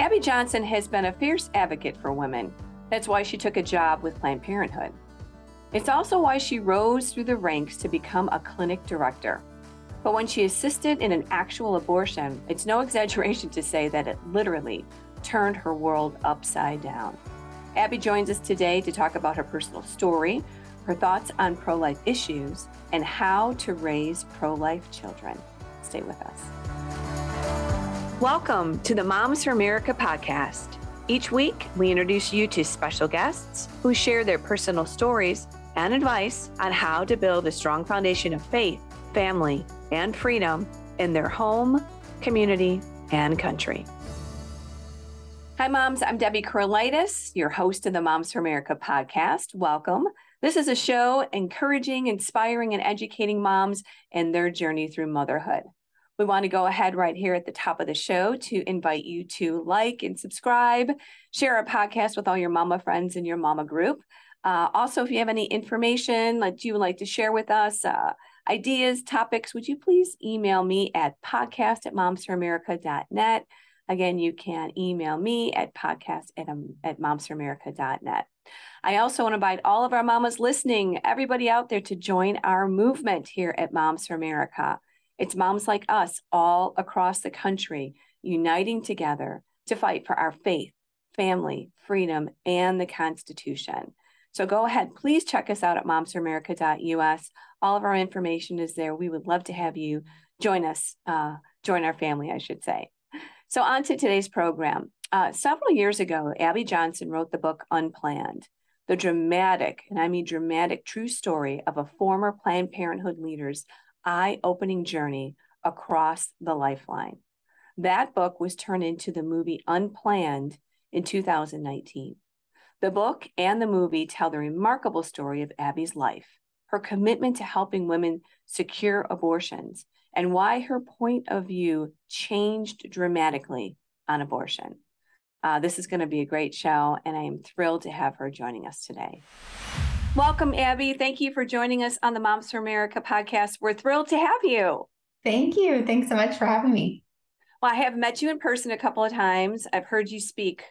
Abby Johnson has been a fierce advocate for women. That's why she took a job with Planned Parenthood. It's also why she rose through the ranks to become a clinic director. But when she assisted in an actual abortion, it's no exaggeration to say that it literally turned her world upside down. Abby joins us today to talk about her personal story, her thoughts on pro life issues, and how to raise pro life children. Stay with us. Welcome to the Moms for America podcast. Each week, we introduce you to special guests who share their personal stories and advice on how to build a strong foundation of faith, family, and freedom in their home, community, and country. Hi, moms. I'm Debbie Carolitis, your host of the Moms for America podcast. Welcome. This is a show encouraging, inspiring, and educating moms in their journey through motherhood. We want to go ahead right here at the top of the show to invite you to like and subscribe, share our podcast with all your mama friends in your mama group. Uh, also, if you have any information that you would like to share with us, uh, ideas, topics, would you please email me at podcast at momsforamerica.net. Again, you can email me at podcast at, um, at momsforamerica.net. I also want to invite all of our mamas listening, everybody out there to join our movement here at Moms for America. It's moms like us all across the country uniting together to fight for our faith, family, freedom, and the Constitution. So go ahead, please check us out at momsforamerica.us. All of our information is there. We would love to have you join us, uh, join our family, I should say. So, on to today's program. Uh, several years ago, Abby Johnson wrote the book Unplanned, the dramatic, and I mean dramatic, true story of a former Planned Parenthood leader's eye opening journey across the lifeline. That book was turned into the movie Unplanned in 2019. The book and the movie tell the remarkable story of Abby's life, her commitment to helping women secure abortions, and why her point of view changed dramatically on abortion. Uh, this is going to be a great show, and I am thrilled to have her joining us today. Welcome, Abby. Thank you for joining us on the Moms for America podcast. We're thrilled to have you. Thank you. Thanks so much for having me. Well, I have met you in person a couple of times. I've heard you speak.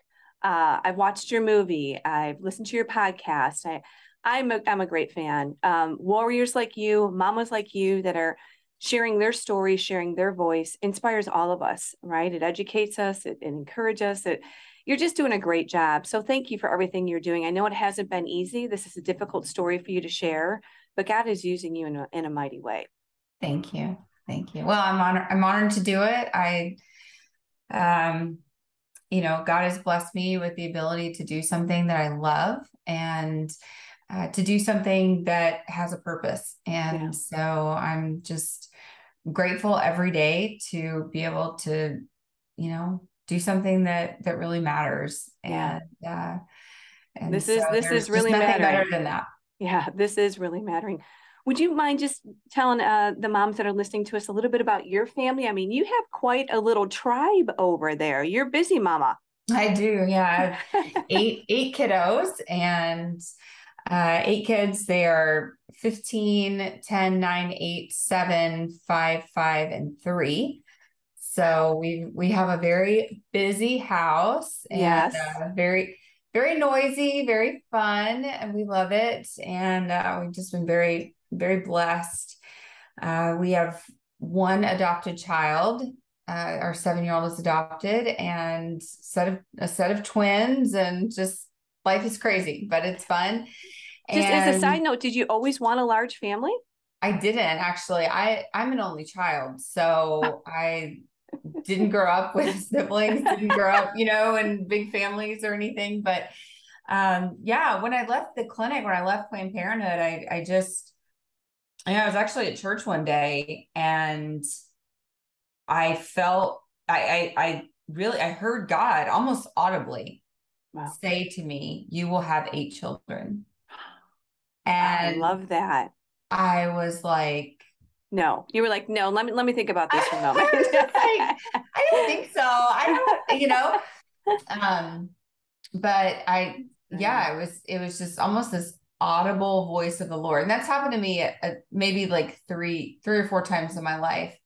Uh, I've watched your movie. I've listened to your podcast. I, I'm a, I'm a great fan. Um, warriors like you, mamas like you that are sharing their stories, sharing their voice inspires all of us, right? It educates us, it, it encourages us, it you're just doing a great job. So thank you for everything you're doing. I know it hasn't been easy. This is a difficult story for you to share, but God is using you in a, in a mighty way. Thank you. Thank you. Well, I'm honored. I'm honored to do it. I, um, you know, God has blessed me with the ability to do something that I love and uh, to do something that has a purpose. And yeah. so I'm just grateful every day to be able to, you know, do something that that really matters. And uh and this so is this is really mattering. better than that. Yeah this is really mattering. Would you mind just telling uh, the moms that are listening to us a little bit about your family? I mean you have quite a little tribe over there. You're busy mama. I do yeah. Eight eight kiddos and uh, eight kids. They are 15 10 9 8 7 5 5 and 3 so we we have a very busy house and yes. uh, very very noisy, very fun, and we love it. And uh, we've just been very very blessed. Uh, we have one adopted child. Uh, our seven year old is adopted, and set of a set of twins, and just life is crazy, but it's fun. Just and as a side note, did you always want a large family? I didn't actually. I I'm an only child, so I didn't grow up with siblings, didn't grow up, you know, in big families or anything. But um, yeah, when I left the clinic, when I left Planned Parenthood, I I just yeah, I was actually at church one day and I felt I I, I really I heard God almost audibly wow. say to me, You will have eight children. And I love that. I was like, no, you were like, no. Let me let me think about this for a moment. I, I don't think so. I don't, you know. Um, but I, yeah, it was it was just almost this audible voice of the Lord, and that's happened to me at, at maybe like three three or four times in my life.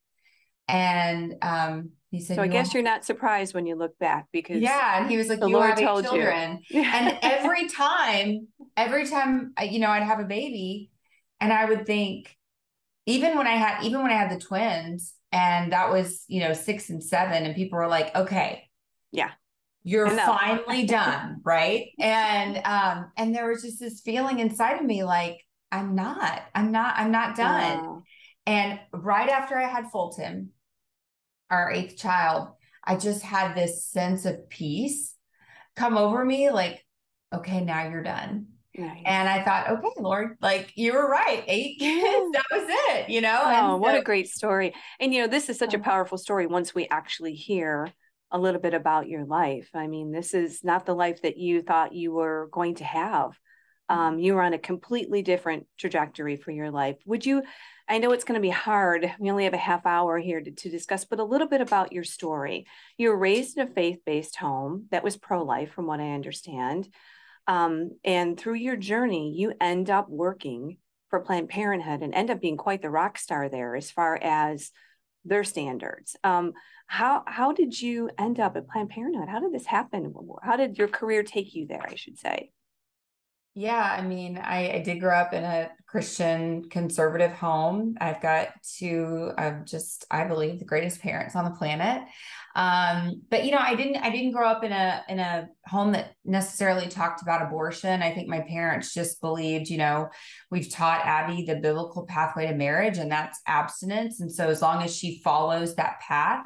And um, He said, So I guess you're not surprised when you look back because yeah. And he was like, the you Lord have told you. and every time, every time, you know, I'd have a baby and I would think, even when I had, even when I had the twins and that was, you know, six and seven and people were like, okay, Yeah. you're finally done. Right. And, um, and there was just this feeling inside of me, like, I'm not, I'm not, I'm not done. Wow. And right after I had Fulton, our eighth child, I just had this sense of peace come over me like, okay, now you're done. Nice. And I thought, okay, Lord, like you were right. Eight kids, that was it, you know? Oh, And what a great story. And you know, this is such a powerful story once we actually hear a little bit about your life. I mean, this is not the life that you thought you were going to have. Mm-hmm. Um, you were on a completely different trajectory for your life. Would you? I know it's going to be hard. We only have a half hour here to, to discuss, but a little bit about your story. You were raised in a faith based home that was pro life, from what I understand. Um, and through your journey, you end up working for Planned Parenthood and end up being quite the rock star there as far as their standards. Um, how how did you end up at Planned Parenthood? How did this happen? How did your career take you there? I should say. Yeah, I mean, I, I did grow up in a Christian conservative home. I've got two of just, I believe, the greatest parents on the planet. Um, but you know, I didn't I didn't grow up in a in a home that necessarily talked about abortion. I think my parents just believed, you know, we've taught Abby the biblical pathway to marriage, and that's abstinence. And so as long as she follows that path,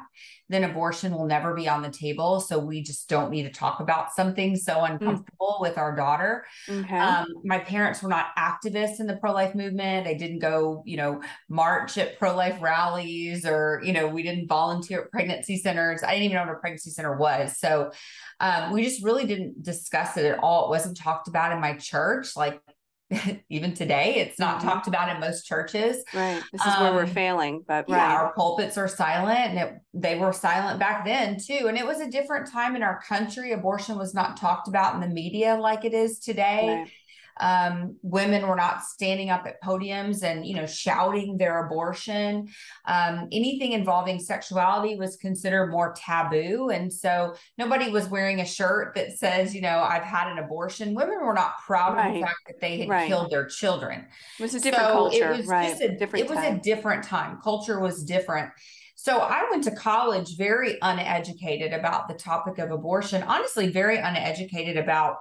then abortion will never be on the table. So we just don't need to talk about something so uncomfortable with our daughter. Okay. Um, my parents were not activists in the pro life movement. They didn't go, you know, march at pro life rallies or, you know, we didn't volunteer at pregnancy centers. I didn't even know what a pregnancy center was. So um, we just really didn't discuss it at all. It wasn't talked about in my church. Like even today, it's not Mhm. talked about in most churches. right. This is where we're um, failing, but Yeah, right. our pulpits are silent, and it, they were silent back then too. And it was a different time in our country. Abortion was not talked about in the media like it is today right. Um, women were not standing up at podiums and you know shouting their abortion. Um, anything involving sexuality was considered more taboo. And so nobody was wearing a shirt that says you know i've had an abortion. Women were not proud of the fact that they had Right. killed their children. It was a different so culture, it was right? just a, different it was time. a different time. Culture was different. So i went to college very uneducated about the topic of abortion. Honestly very uneducated about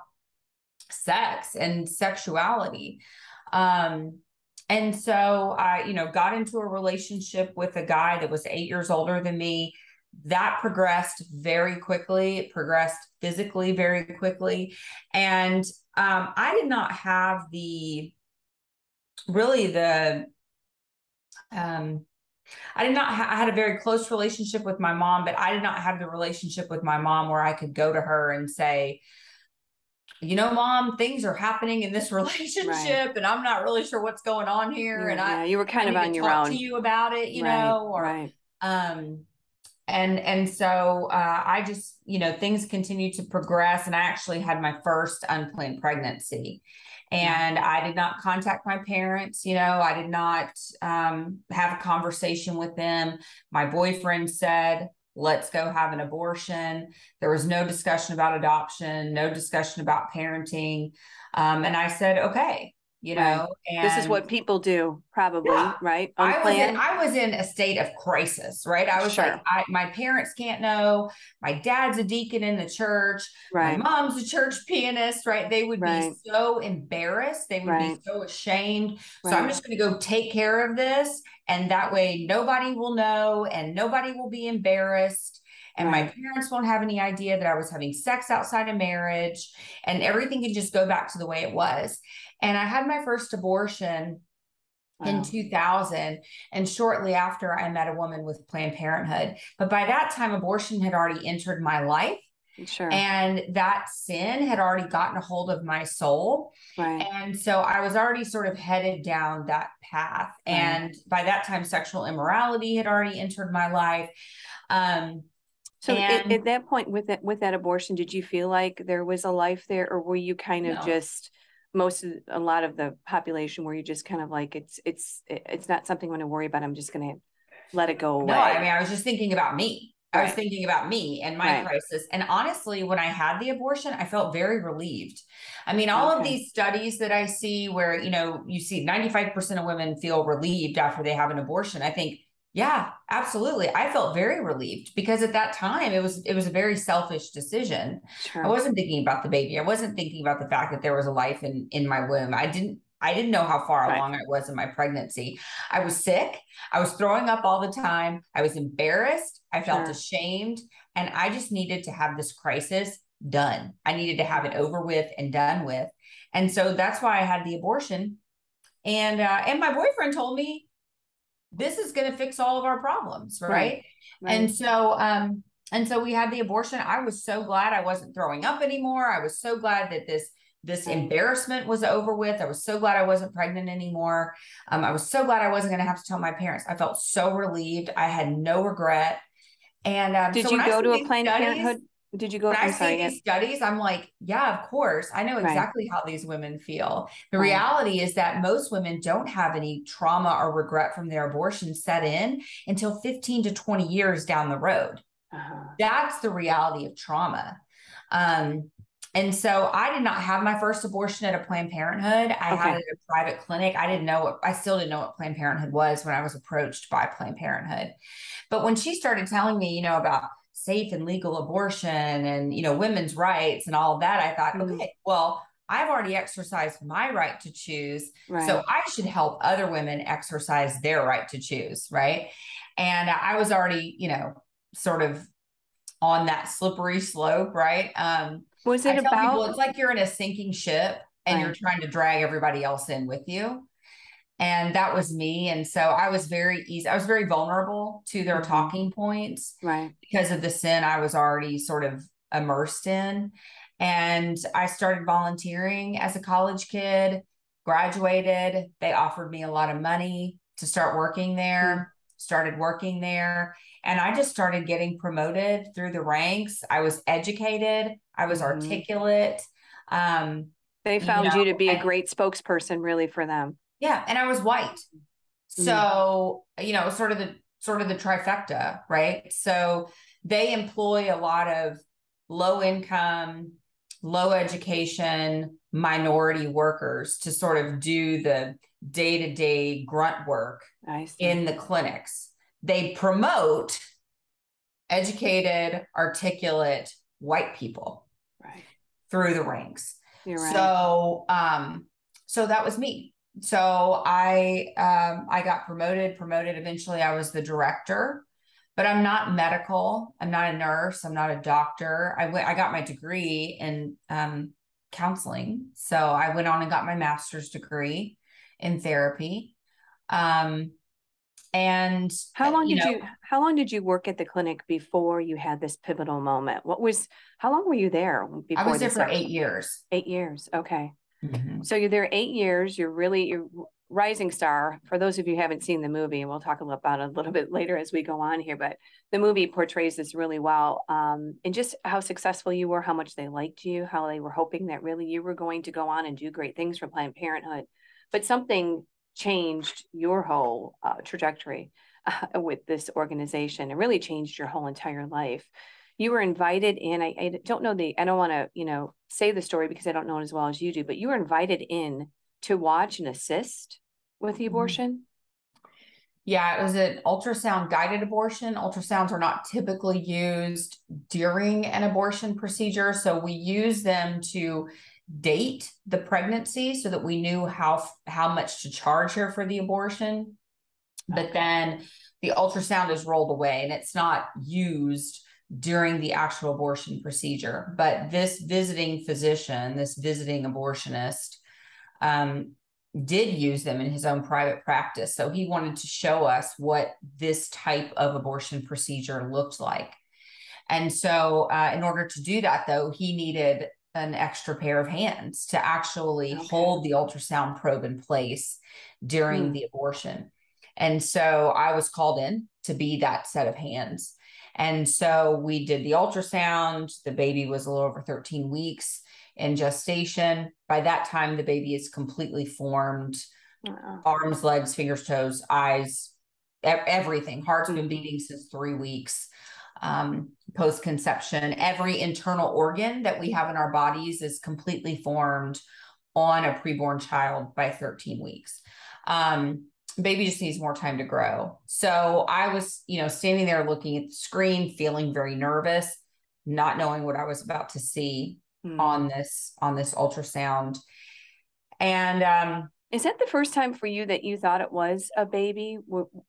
sex and sexuality. Um and so i you know got into a relationship with a guy that was eight years older than me. That progressed very quickly. It progressed physically very quickly. And um i did not have the really the um I did not ha- I had a very close relationship with my mom, but I did not have the relationship with my mom where I could go to her and say, you know, mom, things are happening in this relationship and I'm not really sure what's going on here. And yeah, I, you were kind of on your talk own. to you about it, you right, know, or right. um and and so uh, i just you know things continue to progress and i actually had my first unplanned pregnancy and i did not contact my parents you know i did not um, have a conversation with them my boyfriend said let's go have an abortion. There was no discussion about adoption no discussion about parenting. Um, and i said okay you know and This is what people do, probably, Yeah. right? I was in I was in a state of crisis, right? I was Sure. like, I, my parents can't know. My dad's a deacon in the church. right. My mom's a church pianist, right? They would Right. be so embarrassed. They would Right. be so ashamed. So I'm just going to go take care of this, and that way nobody will know, and nobody will be embarrassed. And my parents won't have any idea that I was having sex outside of marriage, and everything can just go back to the way it was. And I had my first abortion in 2000 and shortly after i met a woman with planned parenthood but by that time abortion had already entered my life Sure. and that sin had already gotten a hold of my soul right. and so i was already sort of headed down that path Right. and by that time sexual immorality had already entered my life um So at, and- at that point with that with that abortion, did you feel like there was a life there, or were you kind of No. just most of a lot of the population where you just kind of like it's it's it's not something I'm going to worry about. I'm just going to let it go away. no i mean i was just thinking about me I was thinking about me and my Right. crisis. And honestly, when I had the abortion, I felt very relieved. I mean, all of these studies that I see where, you know, you see 95% of women feel relieved after they have an abortion. I think, yeah, absolutely. I felt very relieved because at that time it was it was a very selfish decision. Sure. I wasn't thinking about the baby. I wasn't thinking about the fact that there was a life in in my womb. I didn't I didn't know how far Right. along I was in my pregnancy. I was sick. I was throwing up all the time. I was embarrassed. I felt Sure. ashamed. And I just needed to have this crisis done. I needed to have it over with and done with. And so that's why I had the abortion. And uh, and my boyfriend told me this is going to fix all of our problems, right? Right. And so um and so we had the abortion. I was so glad I wasn't throwing up anymore. I was so glad that this this embarrassment was over with. I was so glad I wasn't pregnant anymore. Um, I was so glad I wasn't going to have to tell my parents. I felt so relieved. I had no regret. And um, Did so you go to a Planned studies- Parenthood? Did you go? When I I'm see these studies, I'm like, yeah, of course. I know Right. exactly how these women feel. The Right. reality is that most women don't have any trauma or regret from their abortion set in until 15 to 20 years down the road Uh-huh. that's the reality of trauma um and so i did not have my first abortion at a planned parenthood i had it at a private clinic i didn't know what i still didn't know what planned parenthood was when i was approached by planned parenthood but when she started telling me you know about safe and legal abortion and you know women's rights and all of that i thought Mhm. okay well i've already exercised my right to choose Right. so I should help other women exercise their right to choose, right? And I was already, you know, sort of on that slippery slope, right? Um, was it tell people about? it's like you're in a sinking ship and you're trying to drag everybody else in with you. And that was me. And so I was very easy. I was very vulnerable to their Mhm. talking points Right. because of the sin I was already sort of immersed in. And I started volunteering as a college kid, graduated. They offered me a lot of money to start working there, started working there. And I just started getting promoted through the ranks. I was educated, I was Mhm. articulate. Um, They found you know, to be a great spokesperson, really, for them. Yeah, and I was white. So, you know, sort of the sort of the trifecta, right? So they employ a lot of low income, low education minority workers to sort of do the day-to-day grunt work in the clinics. They promote educated, articulate white people right. through the ranks. Right. So um so that was me. So I um I got promoted, promoted eventually I was the director, but I'm not medical. I'm not a nurse, I'm not a doctor. I went I got my degree in um counseling. So I went on and got my master's degree in therapy. Um and how long you did know, you? How long did you work at the clinic before you had this pivotal moment? What was? How long were you there? Before I was there for? 8 years. Eight years. Okay. Mhm. So you're there eight years. You're really you're rising star. For those of you haven't seen the movie, and we'll talk about it a little bit later as we go on here, but the movie portrays this really well. Um, and just how successful you were, how much they liked you, how they were hoping that really you were going to go on and do great things for Planned Parenthood. But something changed your whole uh, trajectory uh, with this organization. It really changed your whole entire life. You were invited in. I, I don't know the. I don't want to, you know, say the story because I don't know it as well as you do. But you were invited in to watch and assist with the Mhm. abortion. Yeah, it was an ultrasound guided abortion. Ultrasounds are not typically used during an abortion procedure. So we use them to date the pregnancy so that we knew how how much to charge her for the abortion. But then the ultrasound is rolled away and it's not used during the actual abortion procedure. But this visiting physician, this visiting abortionist, um, did use them in his own private practice. So he wanted to show us what this type of abortion procedure looked like. And so, uh, in order to do that, though, he needed an extra pair of hands to actually Okay. hold the ultrasound probe in place during Hmm. the abortion. And so I was called in to be that set of hands. And so we did the ultrasound. The baby was a little over 13 weeks in gestation. By that time, the baby is completely formed Uh, arms, legs, fingers, toes, eyes, e- everything. Heart's been Mhm. beating since three weeks. um, post conception. Every internal organ that we have in our bodies is completely formed on a preborn child by 13 weeks. Um, baby just needs more time to grow. So I was, you know, standing there looking at the screen, feeling very nervous, not knowing what I was about to see mm. on this on this ultrasound. And um is that the first time for you that you thought it was a baby?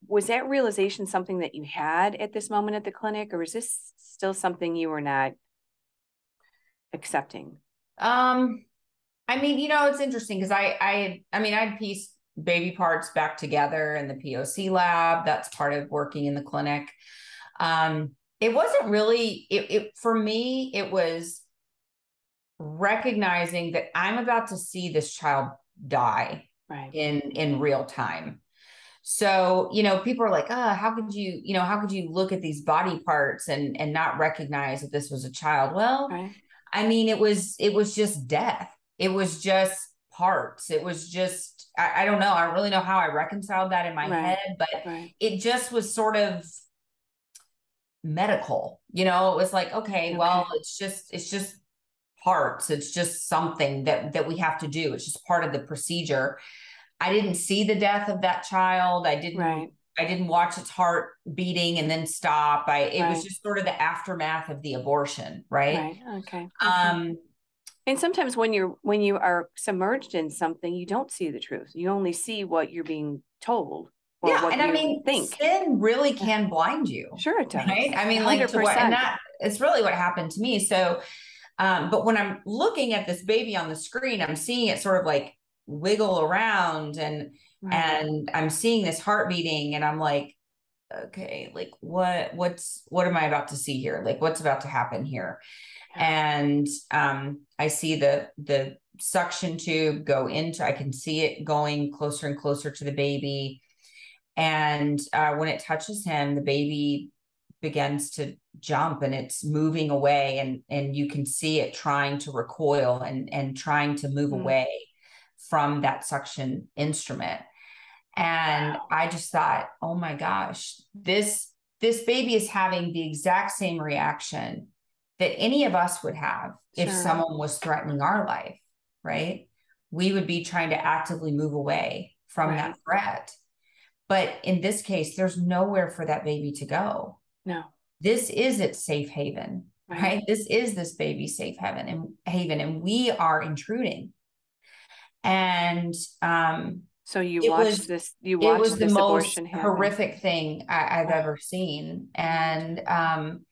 Was that realization something that you had at this moment at the clinic, or is this still something you were not accepting? Um, I mean, you know, it's interesting because I, I, I mean, I'd pieced baby parts back together in the POC lab. That's part of working in the clinic. Um, it wasn't really it, it for me. It was recognizing that I'm about to see this child die right. in in real time so you know people are like oh, how could you you know how could you look at these body parts and and not recognize that this was a child well right. i mean it was it was just death it was just parts it was just I, I don't know i don't really know how i reconciled that in my right. head but right. it just was sort of medical you know it was like okay, okay well it's just it's just parts it's just something that that we have to do it's just part of the procedure i didn't see the death of that child i didn't right. i didn't watch its heart beating and then stop i it right. was just sort of the aftermath of the abortion right, right. Okay. okay um and sometimes when you're when you are submerged in something you don't see the truth you only see what you're being told yeah, and I mean, think sin really can blind you. Sure, it does. Right? I mean, 100%. like, to what, and that it's really what happened to me. So, um, but when I'm looking at this baby on the screen, I'm seeing it sort of like wiggle around and right. and I'm seeing this heart beating and I'm like, okay, like what what's what am I about to see here? Like what's about to happen here? And um I see the the suction tube go into I can see it going closer and closer to the baby. And uh, when it touches him, the baby begins to jump and it's moving away and and you can see it trying to recoil and and trying to move mm-hmm. away from that suction instrument and i just thought oh my gosh this this baby is having the exact same reaction that any of us would have sure. if someone was threatening our life right we would be trying to actively move away from right. that threat but in this case there's nowhere for that baby to go no. This is its safe haven, right? right? This is this baby's safe haven and haven, and we are intruding. And um, so you watched was, this. You watched it was the most horrific thing I, have ever seen, and um,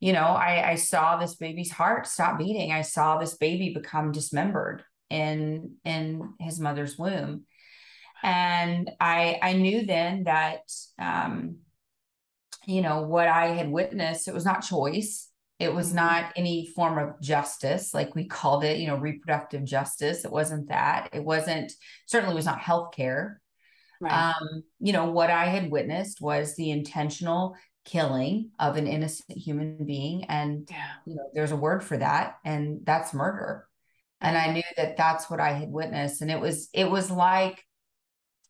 you know, I, I saw this baby's heart stop beating. I saw this baby become dismembered in in his mother's womb, and I I knew then that um, you know, what I had witnessed, it was not choice. It was not any form of justice, like we called it, you know, reproductive justice. It wasn't that. It wasn't, certainly was not healthcare. Right. Um, you know, what I had witnessed was the intentional killing of an innocent human being. And, yeah. you know, there's a word for that, and that's murder. And I knew that that's what I had witnessed. And it was, it was like,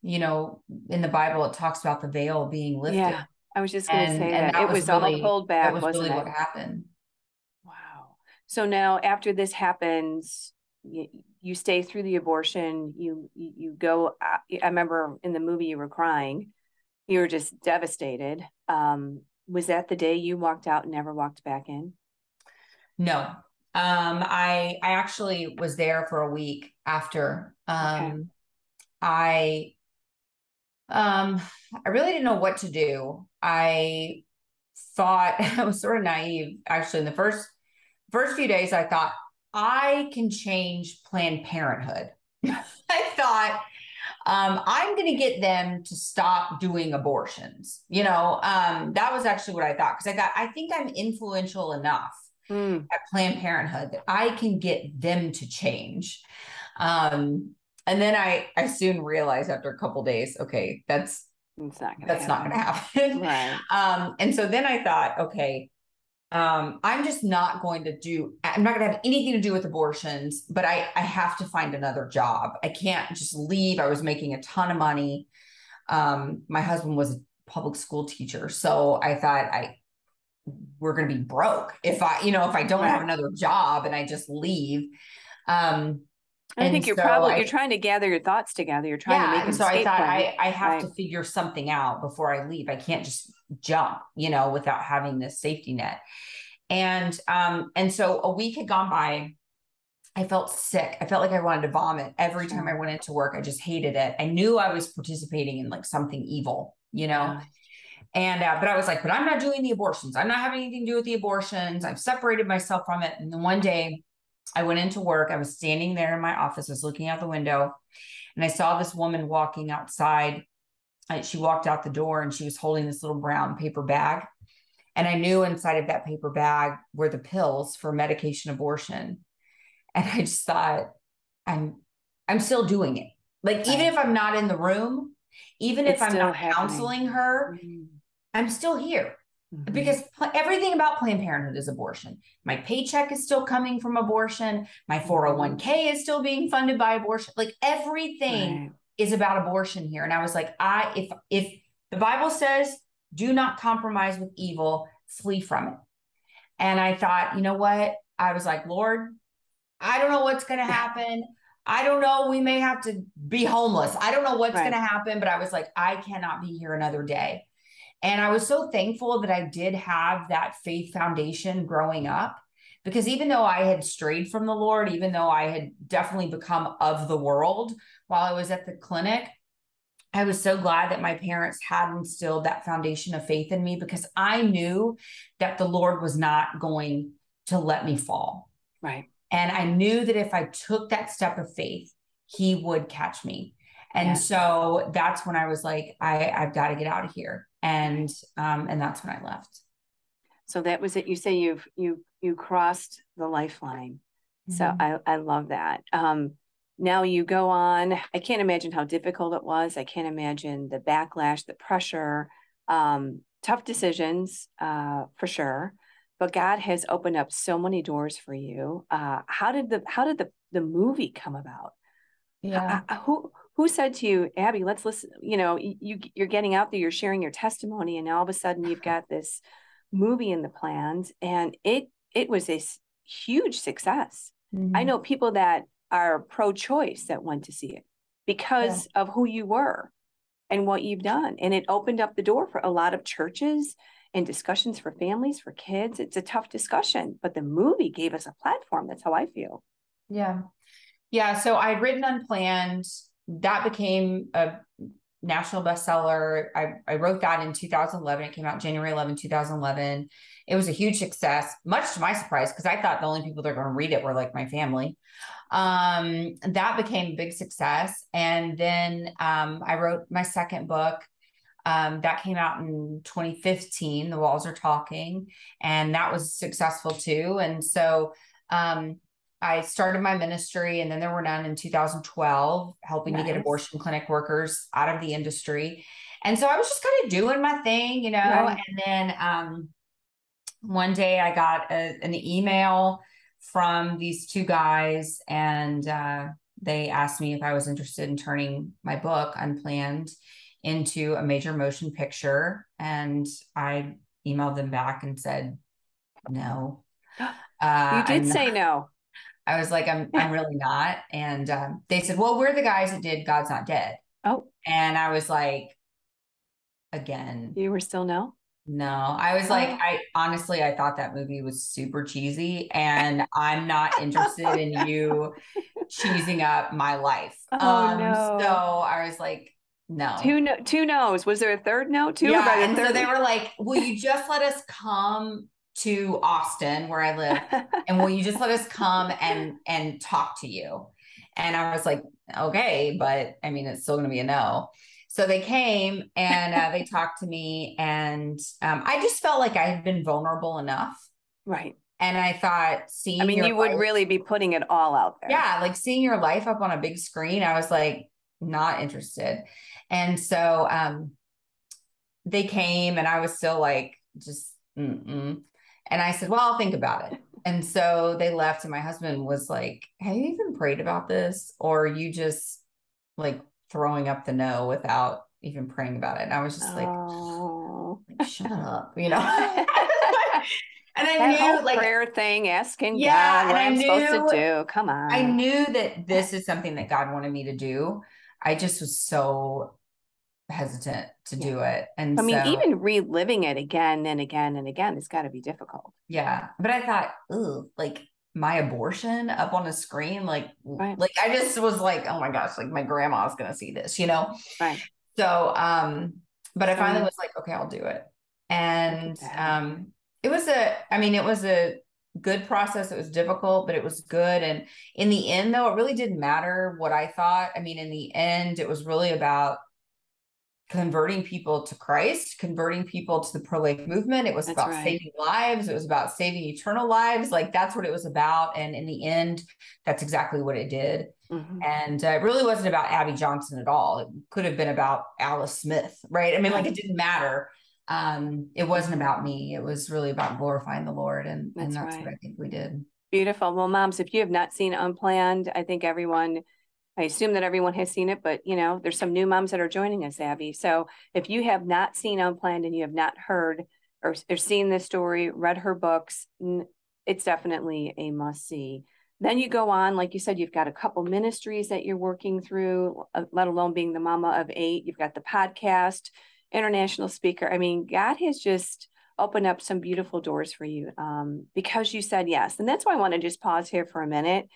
you know, in the Bible, it talks about the veil being lifted. Yeah I was just going to say that, that it was, was really, all pulled back. That was really it? what happened. So now, after this happens, you, you stay through the abortion. You you, go. I remember in the movie you were crying. You were just devastated. Um, was that the day you walked out and never walked back in? No. Um, I I actually was there for a week after. Um, okay. I um, I really didn't know what to do. I thought I was sort of naive actually in the first first few days I thought I can change Planned Parenthood. I thought um, I'm going to get them to stop doing abortions. You know, um, that was actually what I thought because I thought I think I'm influential enough mm. at Planned Parenthood that I can get them to change. Um, and then I I soon realized after a couple days, okay, that's it's not gonna that's happen. not going to happen. Right. Um, and so then I thought, okay, um, I'm just not going to do. I'm not going to have anything to do with abortions, but I I have to find another job. I can't just leave. I was making a ton of money. Um, my husband was a public school teacher, so I thought I we're going to be broke if I, you know, if I don't have another job and I just leave. Um, I think you're so probably I, you're trying to gather your thoughts together. You're trying yeah, to make. And so I thought I, I have right. to figure something out before I leave. I can't just jump, you know, without having this safety net. And um, and so a week had gone by. I felt sick. I felt like I wanted to vomit every time I went into work. I just hated it. I knew I was participating in like something evil, you know. Yeah. And uh, but I was like, but I'm not doing the abortions. I'm not having anything to do with the abortions. I've separated myself from it. And then one day I went into work. I was standing there in my office. I was looking out the window and I saw this woman walking outside. she walked out the door and she was holding this little brown paper bag. And I knew inside of that paper bag were the pills for medication abortion. And I just thought, I'm I'm still doing it. Like even if I'm not in the room, even it's if I'm not happening. counseling her, mm-hmm. I'm still here. Mm-hmm. Because everything about Planned Parenthood is abortion. My paycheck is still coming from abortion. My 401k mm-hmm. is still being funded by abortion. Like everything right. is about abortion here. And I was like, I if if the Bible says do not compromise with evil, flee from it. And I thought, you know what? I was like, Lord, I don't know what's going to happen. I don't know. We may have to be homeless. I don't know what's right. going to happen, but I was like, I cannot be here another day. And I was so thankful that I did have that faith foundation growing up because even though I had strayed from the Lord, even though I had definitely become of the world while I was at the clinic, I was so glad that my parents had instilled that foundation of faith in me because I knew that the Lord was not going to let me fall. Right. And I knew that if I took that step of faith, he would catch me. And yes. so that's when I was like, I, I've got to get out of here and um, and that's when I left. So that was it. You say you've you you crossed the lifeline. Mm-hmm. So I I love that. Um, now you go on. I can't imagine how difficult it was. I can't imagine the backlash, the pressure, um, tough decisions uh, for sure. But God has opened up so many doors for you. Uh, how did the how did the the movie come about? Yeah. who who said to you, Abby, let's listen, you know, you you're getting out there, you're sharing your testimony, and all of a sudden you've got this movie in the plans, and it it was a huge success. Mm-hmm. I know people that are pro-choice that went to see it because yeah. of who you were and what you've done. And it opened up the door for a lot of churches and discussions for families, for kids. It's a tough discussion, but the movie gave us a platform. That's how I feel. Yeah. Yeah. So I'd written Unplanned that became a national bestseller. I, I wrote that in 2011. It came out January 11, 2011. It was a huge success, much to my surprise, because I thought the only people that are going to read it were like my family. Um, that became a big success. And then um, I wrote my second book. Um, that came out in 2015. The Walls Are Talking, and that was successful too. And so um, I started my ministry and then there were none in 2012, helping nice. to get abortion clinic workers out of the industry. And so I was just kind of doing my thing, you know. Right. And then um, one day I got a, an email from these two guys, and uh, they asked me if I was interested in turning my book, Unplanned, into a major motion picture. And I emailed them back and said, no. Uh, you did say no. I was like, I'm I'm really not. And um, they said, Well, we're the guys that did God's Not Dead. Oh. And I was like, again. You were still no? No. I was like, oh. I honestly I thought that movie was super cheesy and I'm not interested in you cheesing up my life. Oh, um no. so I was like, no. Two no two no's. Was there a third no? Two yeah, and so they were like, Will you just let us come to Austin where I live and will you just let us come and and talk to you? And I was like, okay, but I mean, it's still going to be a no. So they came and uh, they talked to me, and um, I just felt like I had been vulnerable enough. Right. And I thought, seeing I mean, you life, would really be putting it all out there. Yeah. Like seeing your life up on a big screen, I was like, not interested. And so um, they came, and I was still like, just, mm-mm. And I said, Well, I'll think about it. And so they left, and my husband was like, Have you even prayed about this? Or you just like throwing up the no without even praying about it? And I was just like, oh. like Shut up, you know? and I that knew whole like prayer thing, asking Yeah, God what I'm supposed to do. Come on. I knew that this is something that God wanted me to do. I just was so hesitant to Yeah. do it. And I mean, so- even reliving it again and again and again, it's got to be difficult. Yeah, but I thought, ooh, like my abortion up on a screen, like, Right. like I just was like, oh my gosh, like my grandma's gonna see this, you know? Right. So, um, but I finally was like, okay, I'll do it. And um, it was a, I mean, it was a good process. It was difficult, but it was good. And in the end, though, it really didn't matter what I thought. I mean, in the end, it was really about converting people to Christ, converting people to the pro life movement. It was That's about right. saving lives. It was about saving eternal lives. Like that's what it was about. And in the end, that's exactly what it did. Mhm. And uh, it really wasn't about Abby Johnson at all. It could have been about Alice Smith, right? I mean, like it didn't matter. Um, it wasn't about me. It was really about glorifying the Lord. And, and That's that's what. I think we did. Beautiful. Well, moms, if you have not seen Unplanned, I think everyone, I assume that everyone has seen it, but you know, there's some new moms that are joining us, Abby. So if you have not seen Unplanned and you have not heard or, or seen this story, read her books, it's definitely a must see. Then you go on, like you said, you've got a couple ministries that you're working through, uh, let alone being the mama of eight. You've got the podcast, international speaker. I mean, God has just opened up some beautiful doors for you um, because you said yes. And that's why I want to just pause here for a minute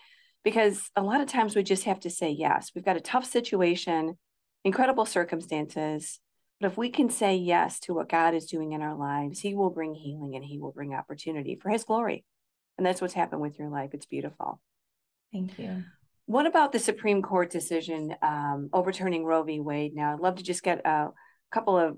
because a lot of times we just have to say yes. We've got a tough situation, incredible circumstances. But if we can say yes to what God is doing in our lives, He will bring healing and He will bring opportunity for His glory. And that's what's happened with your life. It's beautiful. Thank you. What about the Supreme Court decision um, overturning Roe v. Wade? Now, I'd love to just get a couple of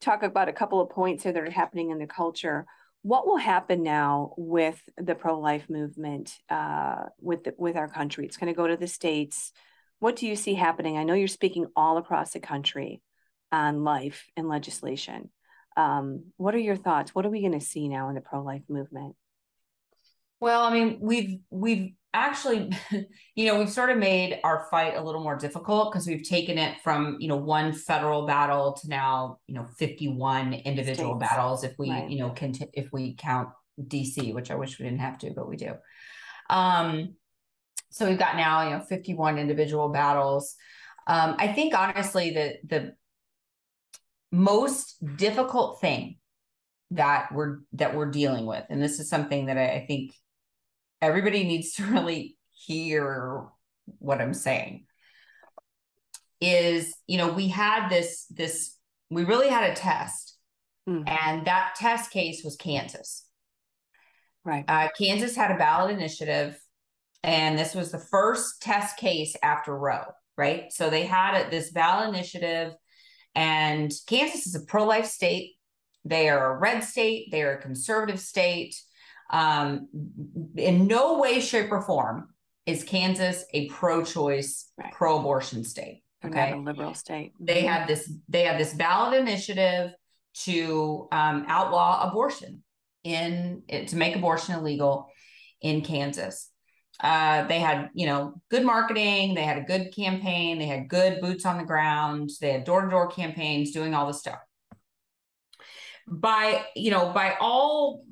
talk about a couple of points here that are happening in the culture. What will happen now with the pro-life movement uh, with the, with our country? It's going to go to the states. What do you see happening? I know you're speaking all across the country on life and legislation. Um, what are your thoughts? What are we going to see now in the pro-life movement? Well, I mean, we've we've actually, you know, we've sort of made our fight a little more difficult because we've taken it from, you know, one federal battle to now, you know, 51 individual States. battles if we, Right. you know, can if we count DC, which I wish we didn't have to, but we do. Um, so we've got now, you know, 51 individual battles. Um, I think honestly that the most difficult thing that we're that we're dealing with, and this is something that I, I think everybody needs to really hear what I'm saying is you know we had this this we really had a test Hmm. and that test case was Kansas. Right. uh, Kansas had a ballot initiative and this was the first test case after Roe right? So they had it this ballot initiative and Kansas is a pro-life state. They are a red state. They are a conservative state um, in no way, shape, or form is Kansas a pro-choice, Right. pro-abortion state. Okay, a liberal state. they Mhm. had this they had this ballot initiative to um, outlaw abortion in to make abortion illegal in Kansas. Uh, they had you know good marketing, they had a good campaign, they had good boots on the ground, they had door to door campaigns doing all this stuff. By you know by all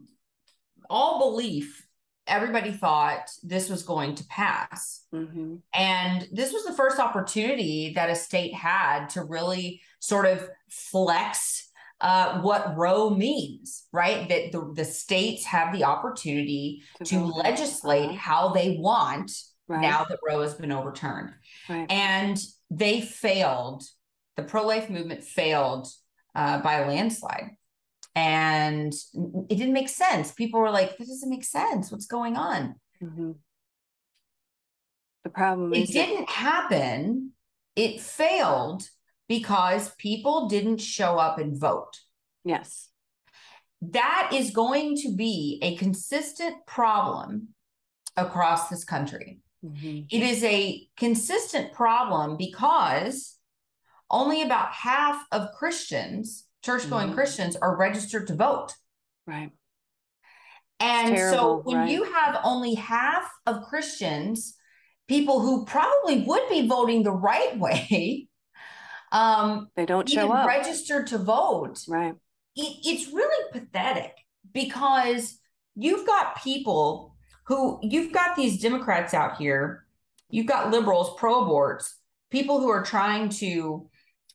all belief, everybody thought this was going to pass. Mhm. And this was the first opportunity that a state had to really sort of flex uh, what Roe means, right? That the, the states have the opportunity to vote. legislate Uh-huh. how they want Right. now that Roe has been overturned. Right. And they failed. The pro life movement failed uh, by a landslide. And it didn't make sense. People were like, this doesn't make sense. What's going on? Mhm. The problem It didn't happen. It failed because people didn't show up and vote. yes. That is going to be a consistent problem across this country. Mhm. It is a consistent problem because only about half of Christians, church going Mhm. Christians, are registered to vote. Right. And terrible, so when right. you have only half of Christians, people who probably would be voting the right way, um, They don't show up. registered to vote, Right. it, it's really pathetic because you've got people who you've got these Democrats out here, you've got liberals, pro aborts, people who are trying to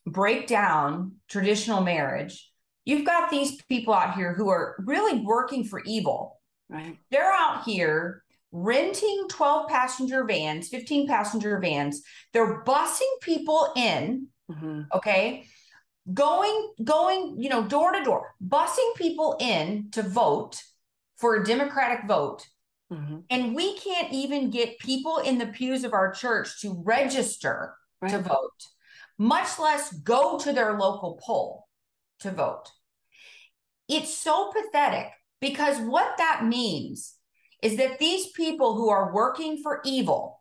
break down traditional marriage. You've got these people out here who are really working for evil. Right. They're out here renting 12 passenger vans, 15 passenger vans. They're busing people in, mm-hmm. okay? Going going, you know, door to door, busing people in to vote for a democratic vote. Mm-hmm. And we can't even get people in the pews of our church to register right. to vote, much less go to their local poll to vote. It's so pathetic because what that means is that these people who are working for evil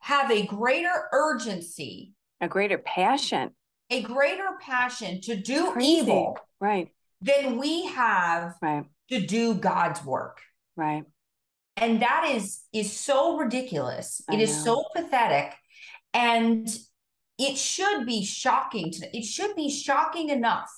have a greater urgency, a greater passion, a greater passion to do Crazy. evil, right? Than we have right. to do God's work, right? And that is is so ridiculous. I it know. is so pathetic, and it should be shocking. To, it should be shocking enough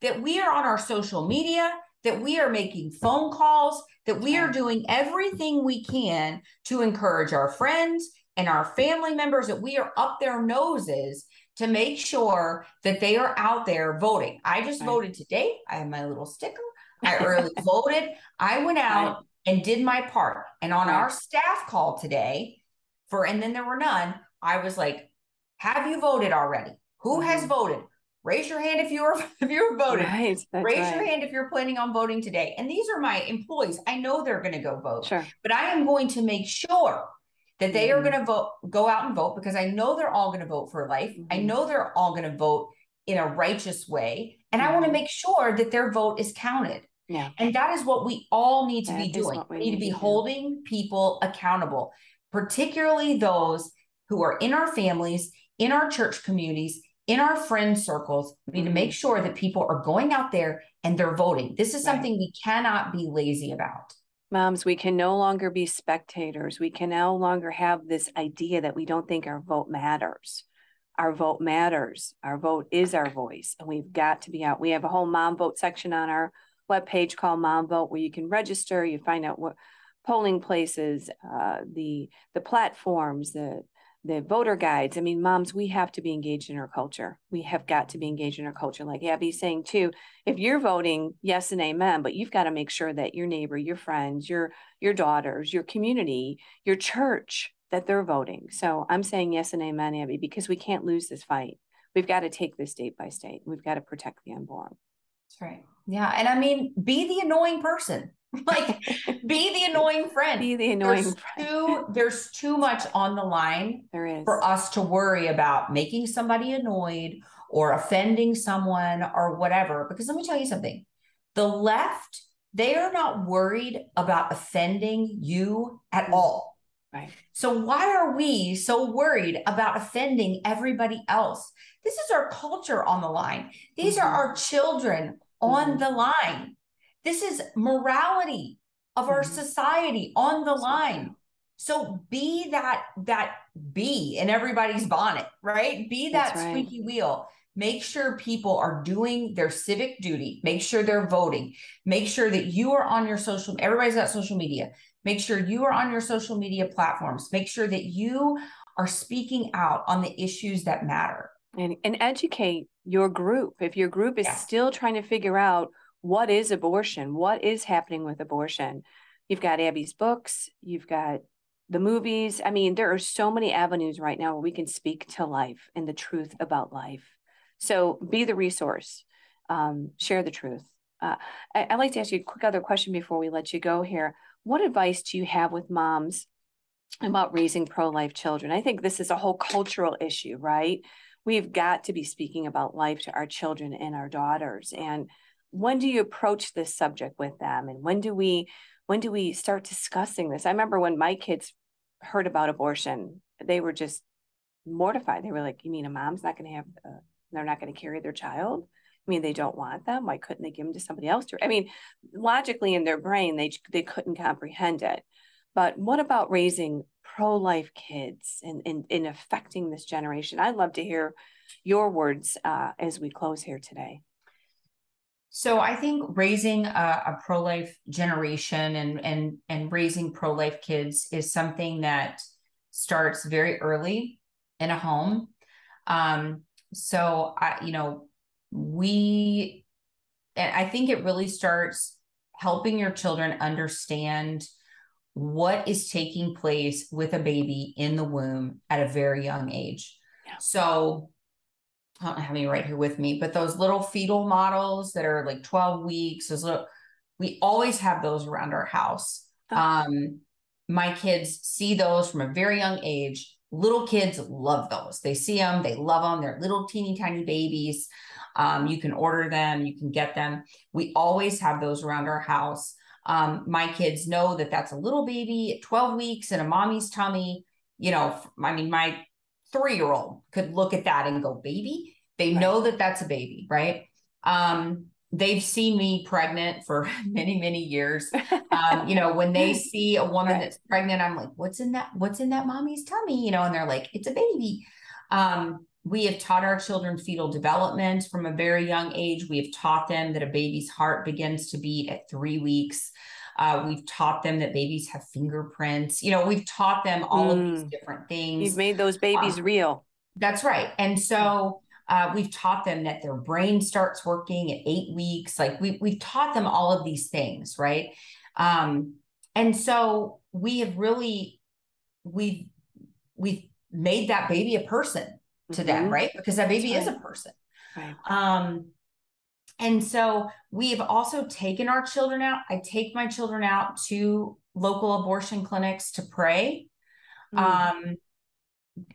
that we are on our social media, that we are making phone calls, that we are doing everything we can to encourage our friends and our family members, that we are up their noses to make sure that they are out there voting. I just right. voted today. I have my little sticker. I early voted. I went out right. and did my part. And on right. our staff call today, for and then there were none, I was like, have you voted already? Who mm-hmm. has voted? raise your hand if you're if you're voting. Right, raise right. your hand if you're planning on voting today. And these are my employees. I know they're going to go vote. Sure. But I am going to make sure that they mm-hmm. are going to vote go out and vote because I know they're all going to vote for life. Mm-hmm. I know they're all going to vote in a righteous way and mm-hmm. I want to make sure that their vote is counted. Yeah. And that is what we all need to that be doing. We, we need, to be to holding people accountable, particularly those who are in our families, in our church communities, in our friend circles, we need to make mm-hmm. sure that people are going out there and they're voting. This is something right. we cannot be lazy about. Moms, we can no longer be spectators. We can no longer have this idea that we don't think our vote matters. Our vote matters. Our vote is our voice, and we've got to be out. We have a whole mom vote section on our webpage called Mom Vote, where you can register. You find out what polling places, uh, the the platforms, the the voter guides. I mean, moms, we have to be engaged in our culture. We have got to be engaged in our culture. Like Abby's saying too, if you're voting yes and amen, but you've got to make sure that your neighbor, your friends, your your daughters, your community, your church, that they're voting. So I'm saying yes and amen, Abby, because we can't lose this fight. We've got to take this state by state. We've got to protect the unborn. That's right. Yeah. And I mean, be the annoying person. like be the annoying friend. Be the annoying there's friend. Too, there's too much on the line there is. for us to worry about making somebody annoyed or offending someone or whatever. Because let me tell you something. The left, they are not worried about offending you at mm. all. Right. So why are we so worried about offending everybody else? This is our culture on the line. These mm-hmm. are our children on mm-hmm. the line. This is morality of our mm-hmm. society on the line. So be that that bee in everybody's bonnet, right? Be that right. squeaky wheel. Make sure people are doing their civic duty. Make sure they're voting. Make sure that you are on your social. Everybody's got social media. Make sure you are on your social media platforms. Make sure that you are speaking out on the issues that matter. And, and educate your group. If your group is yeah. still trying to figure out what is abortion? What is happening with abortion? You've got Abby's books, you've got the movies. I mean, there are so many avenues right now where we can speak to life and the truth about life. So be the resource, um, share the truth. Uh, I, would like to ask you a quick other question before we let you go here. What advice do you have with moms about raising pro life children? I think this is a whole cultural issue, right? We've got to be speaking about life to our children and our daughters. And when do you approach this subject with them? And when do we when do we start discussing this? I remember when my kids heard about abortion they were just mortified. They were like you mean a mom's not going to have uh, they're not going to carry their child? I mean they don't want them? Why couldn't they give them to somebody else to i mean logically in their brain they they couldn't comprehend it. But what about raising pro-life kids and in, in, in affecting this generation? I'd love to hear your words uh, as we close here today So I think raising a, a pro-life generation and and and raising pro-life kids is something that starts very early in a home. Um, so I, you know, we, and I think it really starts helping your children understand what is taking place with a baby in the womb at a very young age. So I don't have any right here with me, but those little fetal models that are like 12 weeks, those little, we always have those around our house. Oh. Um, my kids see those from a very young age. Little kids love those. They see them, they love them. They're little teeny tiny babies. Um, you can order them, you can get them. We always have those around our house. Um, my kids know that that's a little baby at 12 weeks in a mommy's tummy. You know, I mean, my three year old could look at that and go, baby. They right. know that that's a baby, right? Um, they've seen me pregnant for many, many years. Um, you know, when they see a woman right. that's pregnant, I'm like, what's in that? What's in that mommy's tummy? You know, and they're like, it's a baby. Um, we have taught our children fetal development from a very young age. We have taught them that a baby's heart begins to beat at three weeks. Uh, we've taught them that babies have fingerprints. You know, we've taught them all mm. of these mm. different things. You've made those babies um, real. That's right. And so uh, we've taught them that their brain starts working at eight weeks. Like we, we've taught them all of these things, right? Um, and so we have really, we've, we've made that baby a person to mm-hmm. them, right? Because that baby right. is a person. Right. Um, and so we have also taken our children out. I take my children out to local abortion clinics to pray. Mm. Um,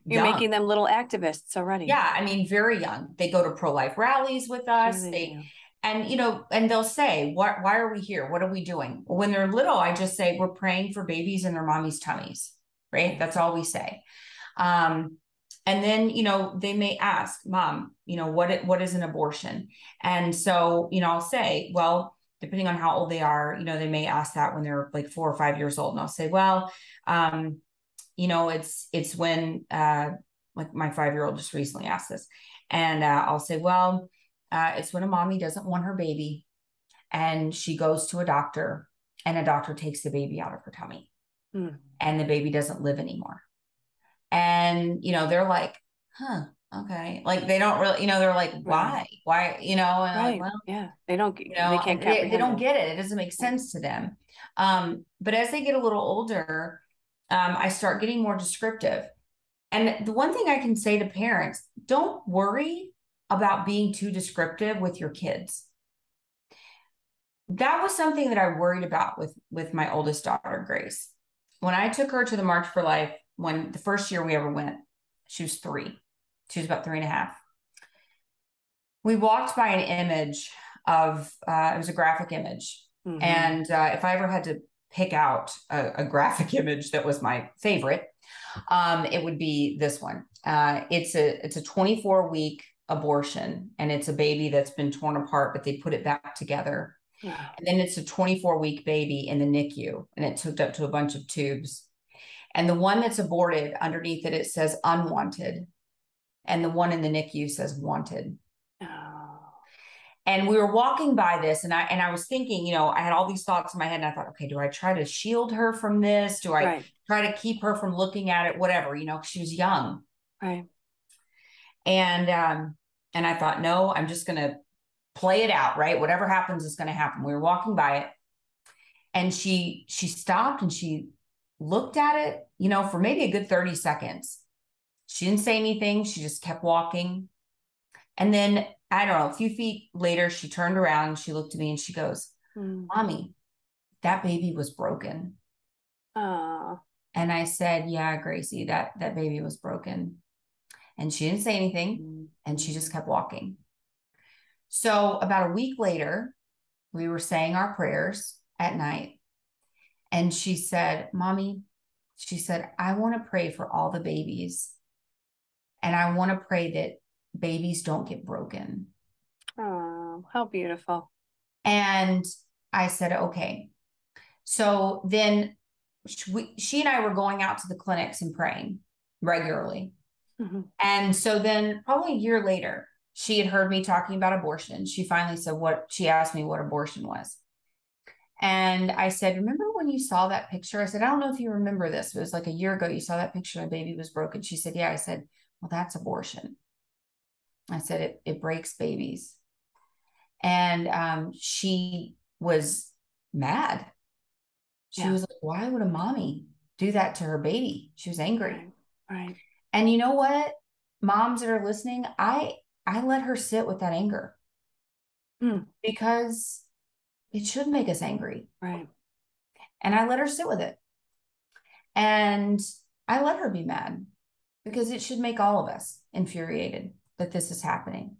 You're young. making them little activists already. Yeah, I mean, very young. They go to pro life rallies with us. Sure they, they and you know, and they'll say, "What? Why are we here? What are we doing?" When they're little, I just say, "We're praying for babies in their mommy's tummies." Right? That's all we say. Um, and then you know they may ask mom you know what It, what is an abortion and so you know i'll say well depending on how old they are you know they may ask that when they're like four or five years old and i'll say well um you know it's it's when uh like my five year old just recently asked this. And uh, i'll say well uh, it's when a mommy doesn't want her baby and she goes to a doctor and a doctor takes the baby out of her tummy mm. and the baby doesn't live anymore. And you know they're like huh okay. Like they don't really you know they're like why? Why? You know and right. like, well yeah. They don't you know they can't they, they don't get it. It doesn't make sense to them. Um but as they get a little older um i start getting more descriptive and the one thing i can say to parents don't worry about being too descriptive with your kids that was something that i worried about with with my oldest daughter grace when i took her to the march for life when the first year we ever went, she was three. She was about three and a half. We walked by an image of uh, it was a graphic image, mm-hmm. and uh, if I ever had to pick out a, a graphic image that was my favorite, um, it would be this one. Uh, it's a it's a 24 week abortion, and it's a baby that's been torn apart, but they put it back together. Yeah. And then it's a 24 week baby in the NICU, and it's hooked up to a bunch of tubes. And the one that's aborted, underneath it, it says unwanted. And the one in the NICU says wanted. Oh. And we were walking by this, and I and I was thinking, you know, I had all these thoughts in my head, and I thought, okay, do I try to shield her from this? Do I right. try to keep her from looking at it? Whatever, you know, she was young. Right. And um, and I thought, no, I'm just gonna play it out, right? Whatever happens is gonna happen. We were walking by it, and she she stopped and she looked at it, you know, for maybe a good 30 seconds. She didn't say anything. She just kept walking. And then, I don't know, a few feet later, she turned around, she looked at me and she goes, mm. Mommy, that baby was broken. Oh. And I said, Yeah, Gracie, that, that baby was broken. And she didn't say anything mm. and she just kept walking. So, about a week later, we were saying our prayers at night. And she said, Mommy, she said, I want to pray for all the babies. And I want to pray that babies don't get broken. Oh, how beautiful. And I said, okay. So then she, she and I were going out to the clinics and praying regularly. Mm-hmm. And so then, probably a year later, she had heard me talking about abortion. She finally said what she asked me what abortion was. And I said, Remember when you saw that picture? I said, I don't know if you remember this. It was like a year ago. You saw that picture, my baby was broken. She said, Yeah. I said, Well, that's abortion. I said, It, it breaks babies. And um, she was mad. She yeah. was like, Why would a mommy do that to her baby? She was angry. Right. right. And you know what? Moms that are listening, I I let her sit with that anger. Mm. Because it should make us angry. Right. And I let her sit with it. And I let her be mad because it should make all of us infuriated that this is happening.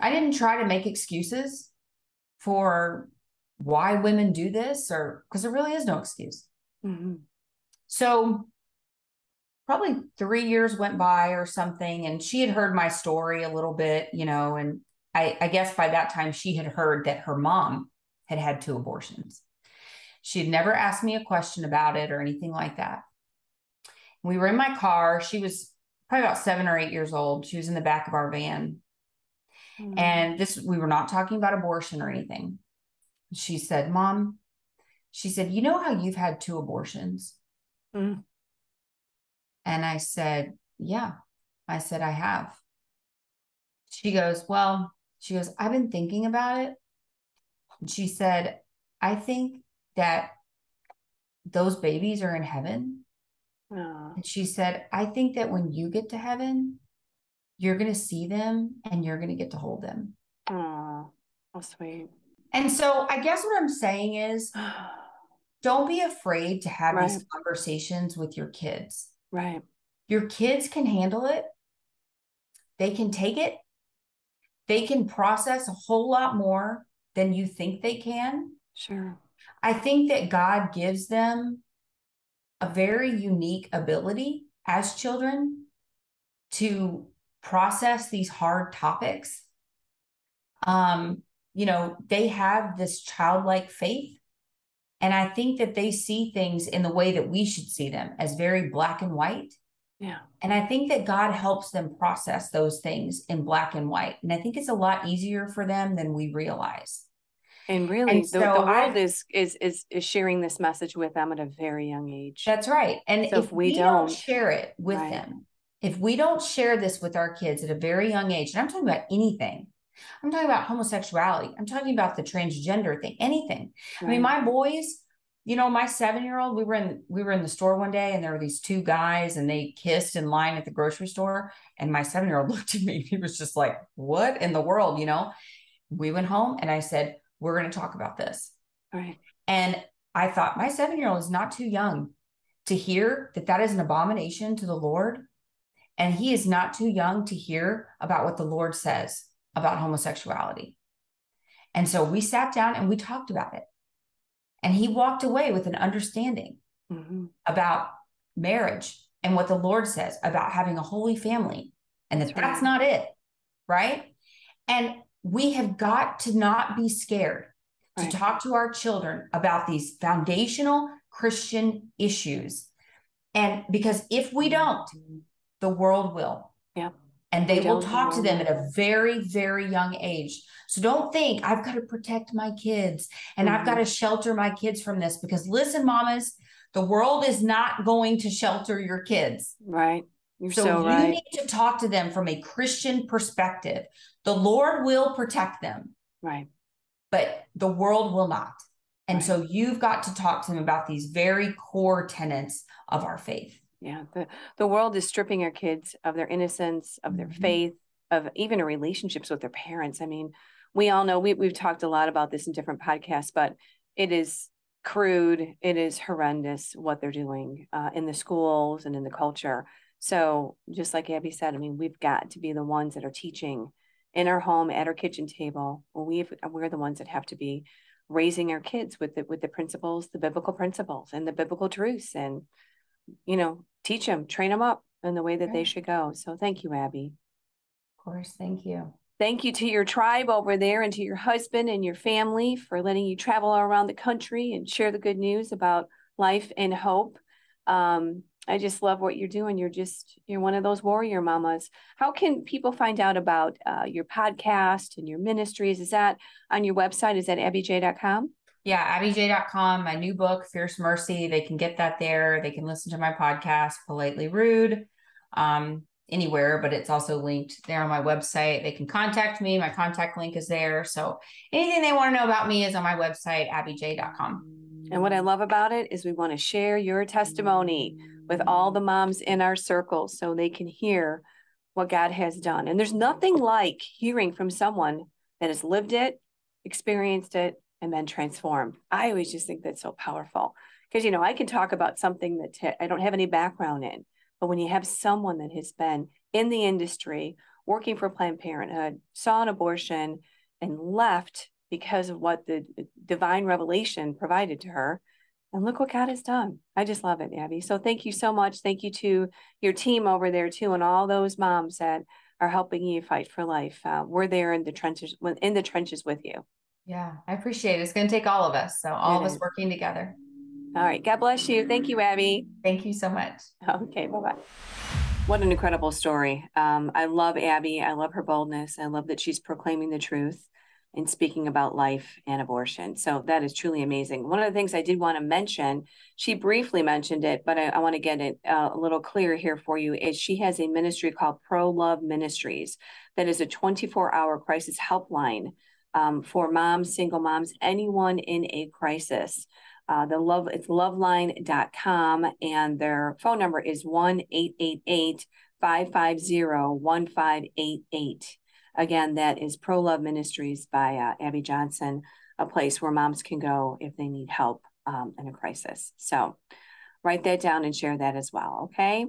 I didn't try to make excuses for why women do this or because there really is no excuse. Mm-hmm. So probably three years went by or something, and she had heard my story a little bit, you know, and I, I guess by that time she had heard that her mom had had two abortions. She had never asked me a question about it or anything like that. We were in my car. She was probably about seven or eight years old. She was in the back of our van. Mm. And this, we were not talking about abortion or anything. She said, Mom, she said, You know how you've had two abortions? Mm. And I said, Yeah. I said, I have. She goes, Well, she goes, I've been thinking about it she said, I think that those babies are in heaven. Oh. And she said, I think that when you get to heaven, you're going to see them and you're going to get to hold them. Oh, how sweet. And so I guess what I'm saying is don't be afraid to have right. these conversations with your kids. Right. Your kids can handle it, they can take it, they can process a whole lot more than you think they can. Sure. I think that God gives them a very unique ability as children to process these hard topics. Um, you know, they have this childlike faith. And I think that they see things in the way that we should see them as very black and white. Yeah. And I think that God helps them process those things in black and white. And I think it's a lot easier for them than we realize. And really, and the, so the world I, is is is is sharing this message with them at a very young age. That's right. And so if, if we, we don't, don't, share it with right. them, if we don't share this with our kids at a very young age, and I'm talking about anything, I'm talking about homosexuality, I'm talking about the transgender thing, anything. Right. I mean, my boys, you know, my seven year old, we were in we were in the store one day, and there were these two guys, and they kissed in line at the grocery store, and my seven year old looked at me, he was just like, "What in the world?" You know. We went home, and I said we're going to talk about this. Right. And I thought my seven year old is not too young to hear that that is an abomination to the Lord. And he is not too young to hear about what the Lord says about homosexuality. And so we sat down and we talked about it. And he walked away with an understanding mm-hmm. about marriage and what the Lord says about having a holy family and that that's, that's not it. Right. And we have got to not be scared right. to talk to our children about these foundational Christian issues. And because if we don't, the world will. Yeah. And they will talk to them at a very, very young age. So don't think I've got to protect my kids and mm-hmm. I've got to shelter my kids from this because listen, mamas, the world is not going to shelter your kids. Right. You're so, so you right. need to talk to them from a Christian perspective. The Lord will protect them. Right. But the world will not. And right. so you've got to talk to them about these very core tenets of our faith. Yeah. The the world is stripping our kids of their innocence, of their mm-hmm. faith, of even relationships with their parents. I mean, we all know we, we've talked a lot about this in different podcasts, but it is crude. It is horrendous what they're doing uh, in the schools and in the culture. So just like Abby said, I mean, we've got to be the ones that are teaching in our home at our kitchen table. we we're the ones that have to be raising our kids with the with the principles, the biblical principles and the biblical truths, and you know, teach them, train them up in the way that right. they should go. So thank you, Abby. Of course, thank you. Thank you to your tribe over there and to your husband and your family for letting you travel around the country and share the good news about life and hope. Um, I just love what you're doing. You're just, you're one of those warrior mamas. How can people find out about uh, your podcast and your ministries? Is that on your website? Is that abbyj.com? Yeah, abbyj.com, my new book, Fierce Mercy. They can get that there. They can listen to my podcast, Politely Rude, um, anywhere, but it's also linked there on my website. They can contact me. My contact link is there. So anything they want to know about me is on my website, abbyj.com. And what I love about it is we want to share your testimony with all the moms in our circle so they can hear what God has done. And there's nothing like hearing from someone that has lived it, experienced it, and been transformed. I always just think that's so powerful because, you know, I can talk about something that I don't have any background in, but when you have someone that has been in the industry, working for Planned Parenthood, saw an abortion, and left because of what the divine revelation provided to her, and look what God has done. I just love it, Abby. So thank you so much. Thank you to your team over there too, and all those moms that are helping you fight for life. Uh, we're there in the trenches, in the trenches with you. Yeah, I appreciate it. It's going to take all of us. So all it of is. us working together. All right. God bless you. Thank you, Abby. Thank you so much. Okay. Bye bye. What an incredible story. Um, I love Abby. I love her boldness. I love that she's proclaiming the truth in speaking about life and abortion. So that is truly amazing. One of the things I did want to mention, she briefly mentioned it, but I, I want to get it uh, a little clearer here for you, is she has a ministry called Pro Love Ministries that is a 24 hour crisis helpline um, for moms, single moms, anyone in a crisis. Uh, the love it's loveline.com and their phone number is 1 888 550 1588. Again, that is Pro Love Ministries by uh, Abby Johnson, a place where moms can go if they need help um, in a crisis. So write that down and share that as well. Okay.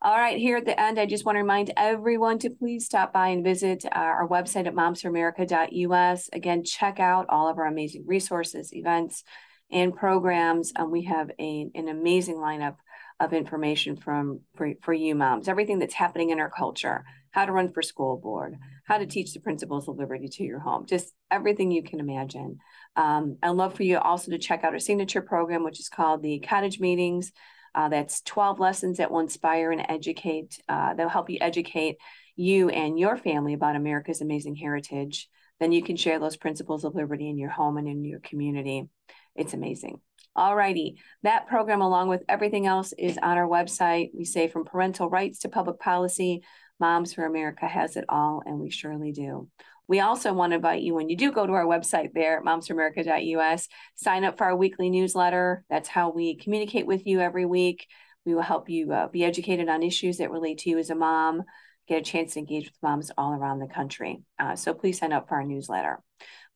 All right, here at the end, I just want to remind everyone to please stop by and visit our website at momsforamerica.us. Again, check out all of our amazing resources, events, and programs. Um, we have a, an amazing lineup of information from for, for you moms, everything that's happening in our culture, how to run for school board, how to teach the principles of liberty to your home, just everything you can imagine. Um, I'd love for you also to check out our signature program, which is called the Cottage Meetings. Uh, that's 12 lessons that will inspire and educate, uh, they'll help you educate you and your family about America's amazing heritage. Then you can share those principles of liberty in your home and in your community. It's amazing. All righty. That program, along with everything else, is on our website. We say from parental rights to public policy, Moms for America has it all, and we surely do. We also want to invite you when you do go to our website there, momsforamerica.us, sign up for our weekly newsletter. That's how we communicate with you every week. We will help you uh, be educated on issues that relate to you as a mom, get a chance to engage with moms all around the country. Uh, so please sign up for our newsletter.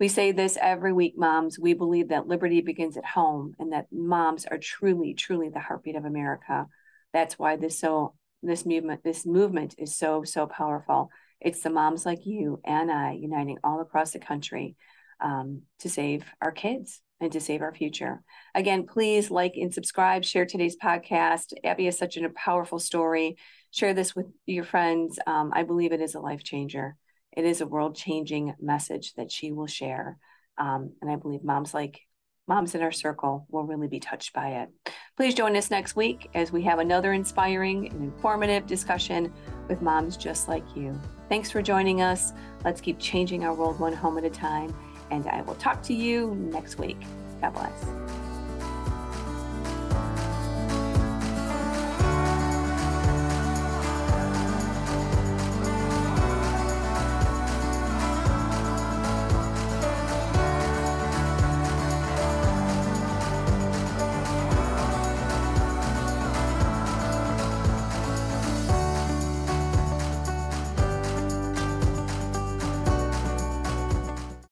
We say this every week, moms. We believe that liberty begins at home and that moms are truly, truly the heartbeat of America. That's why this so this movement this movement is so so powerful. It's the moms like you and I uniting all across the country um, to save our kids and to save our future. Again, please like and subscribe, share today's podcast. Abby is such a powerful story. Share this with your friends. Um, I believe it is a life changer it is a world changing message that she will share. Um, and I believe moms like moms in our circle will really be touched by it. Please join us next week as we have another inspiring and informative discussion with moms just like you. Thanks for joining us. Let's keep changing our world one home at a time. And I will talk to you next week. God bless.